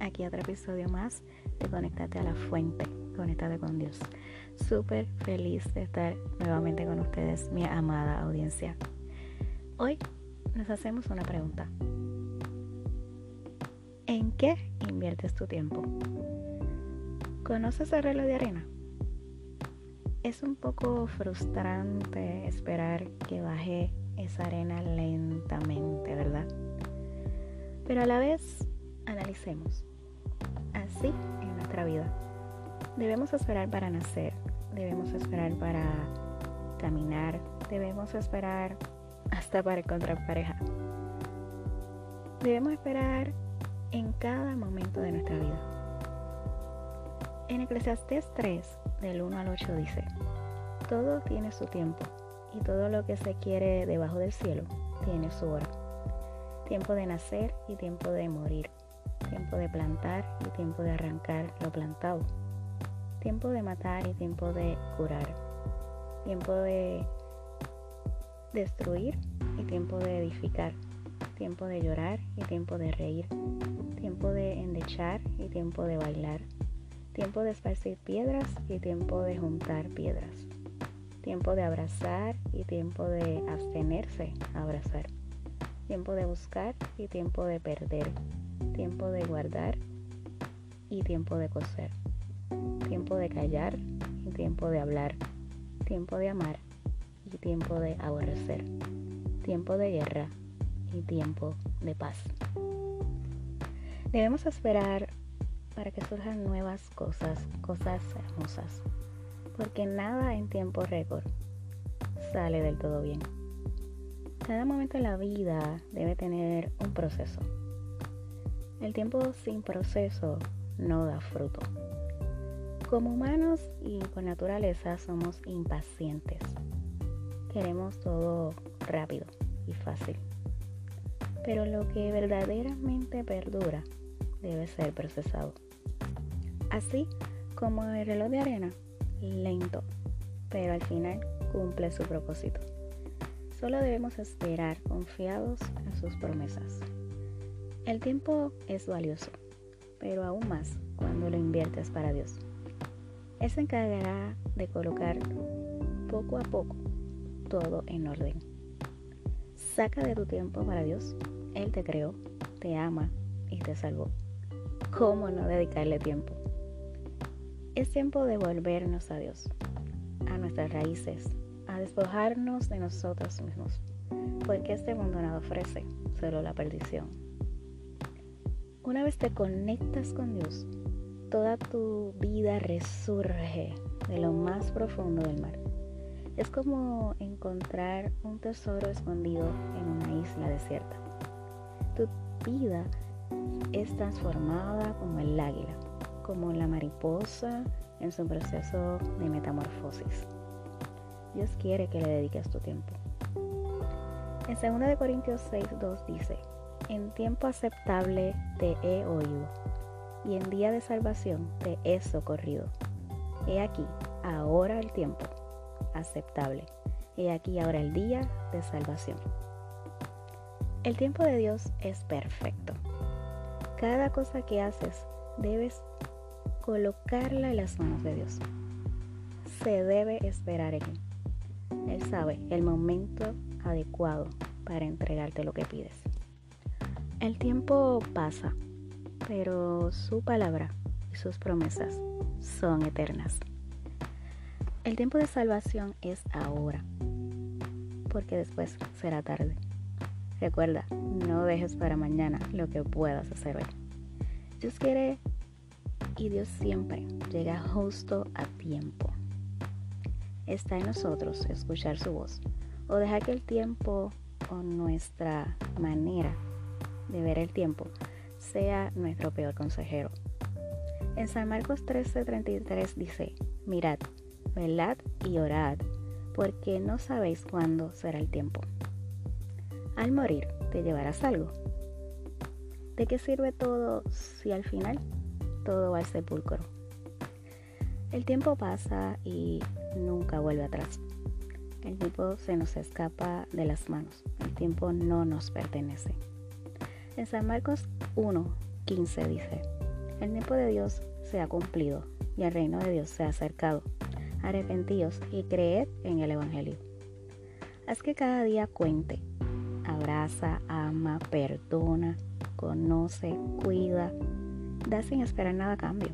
Aquí otro episodio más de Conectate a la Fuente, Conectate con Dios. Súper feliz de estar nuevamente con ustedes, mi amada audiencia. Hoy nos hacemos una pregunta. ¿En qué inviertes tu tiempo? ¿Conoces el reloj de arena? Es un poco frustrante esperar que baje esa arena lentamente, ¿verdad? Pero a la vez, analicemos. Así en nuestra vida. Debemos esperar para nacer, debemos esperar para caminar, debemos esperar hasta para encontrar pareja. Debemos esperar en cada momento de nuestra vida. En Eclesiastés 3, del 1 al 8 dice, todo tiene su tiempo y todo lo que se quiere debajo del cielo tiene su hora tiempo de nacer y tiempo de morir, tiempo de plantar y tiempo de arrancar lo plantado, tiempo de matar y tiempo de curar, tiempo de destruir y tiempo de edificar, tiempo de llorar y tiempo de reír, tiempo de endechar y tiempo de bailar, tiempo de esparcir piedras y tiempo de juntar piedras, tiempo de abrazar y tiempo de abstenerse a abrazar. Tiempo de buscar y tiempo de perder, tiempo de guardar y tiempo de coser, tiempo de callar y tiempo de hablar, tiempo de amar y tiempo de aborrecer, tiempo de guerra y tiempo de paz. Debemos esperar para que surjan nuevas cosas, cosas hermosas, porque nada en tiempo récord sale del todo bien. Cada momento de la vida debe tener un proceso. El tiempo sin proceso no da fruto. Como humanos y por naturaleza somos impacientes. Queremos todo rápido y fácil. Pero lo que verdaderamente perdura debe ser procesado. Así como el reloj de arena, lento, pero al final cumple su propósito. Solo debemos esperar confiados en sus promesas. El tiempo es valioso, pero aún más cuando lo inviertes para Dios. Él se encargará de colocar poco a poco todo en orden. Saca de tu tiempo para Dios. Él te creó, te ama y te salvó. ¿Cómo no dedicarle tiempo? Es tiempo de volvernos a Dios, a nuestras raíces, a despojarnos de nosotros mismos, porque este mundo nada ofrece, solo la perdición. Una vez te conectas con Dios, toda tu vida resurge de lo más profundo del mar. Es como encontrar un tesoro escondido en una isla desierta. Tu vida es transformada como el águila, como la mariposa en su proceso de metamorfosis. Dios quiere que le dediques tu tiempo. En 2 Corintios 6, 2 dice, en tiempo aceptable te he oído, y en día de salvación te he socorrido. He aquí, ahora el tiempo aceptable. He aquí ahora el día de salvación. El tiempo de Dios es perfecto. Cada cosa que haces debes colocarla en las manos de Dios. Se debe esperar en Él. Él sabe el momento adecuado para entregarte lo que pides. El tiempo pasa, pero su palabra y sus promesas son eternas. El tiempo de salvación es ahora, porque después será tarde. Recuerda, no dejes para mañana lo que puedas hacer hoy. Dios quiere y Dios siempre llega justo a tiempo está en nosotros escuchar su voz o dejar que el tiempo o nuestra manera de ver el tiempo sea nuestro peor consejero. En San Marcos 13:33 dice, mirad, velad y orad, porque no sabéis cuándo será el tiempo. Al morir, te llevarás algo. ¿De qué sirve todo si al final todo va al sepulcro? El tiempo pasa y nunca vuelve atrás. El tiempo se nos escapa de las manos. El tiempo no nos pertenece. En San Marcos 1, 15 dice, el tiempo de Dios se ha cumplido y el reino de Dios se ha acercado. Arrepentíos y creed en el Evangelio. Haz que cada día cuente. Abraza, ama, perdona, conoce, cuida. Da sin esperar nada cambio.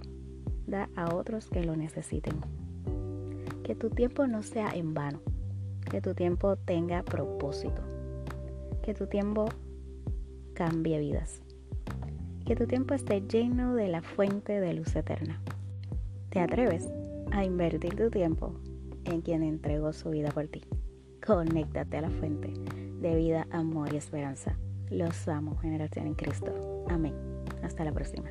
Da a otros que lo necesiten. Que tu tiempo no sea en vano. Que tu tiempo tenga propósito. Que tu tiempo cambie vidas. Que tu tiempo esté lleno de la fuente de luz eterna. ¿Te atreves a invertir tu tiempo en quien entregó su vida por ti? Conéctate a la fuente de vida, amor y esperanza. Los amo, generación en Cristo. Amén. Hasta la próxima.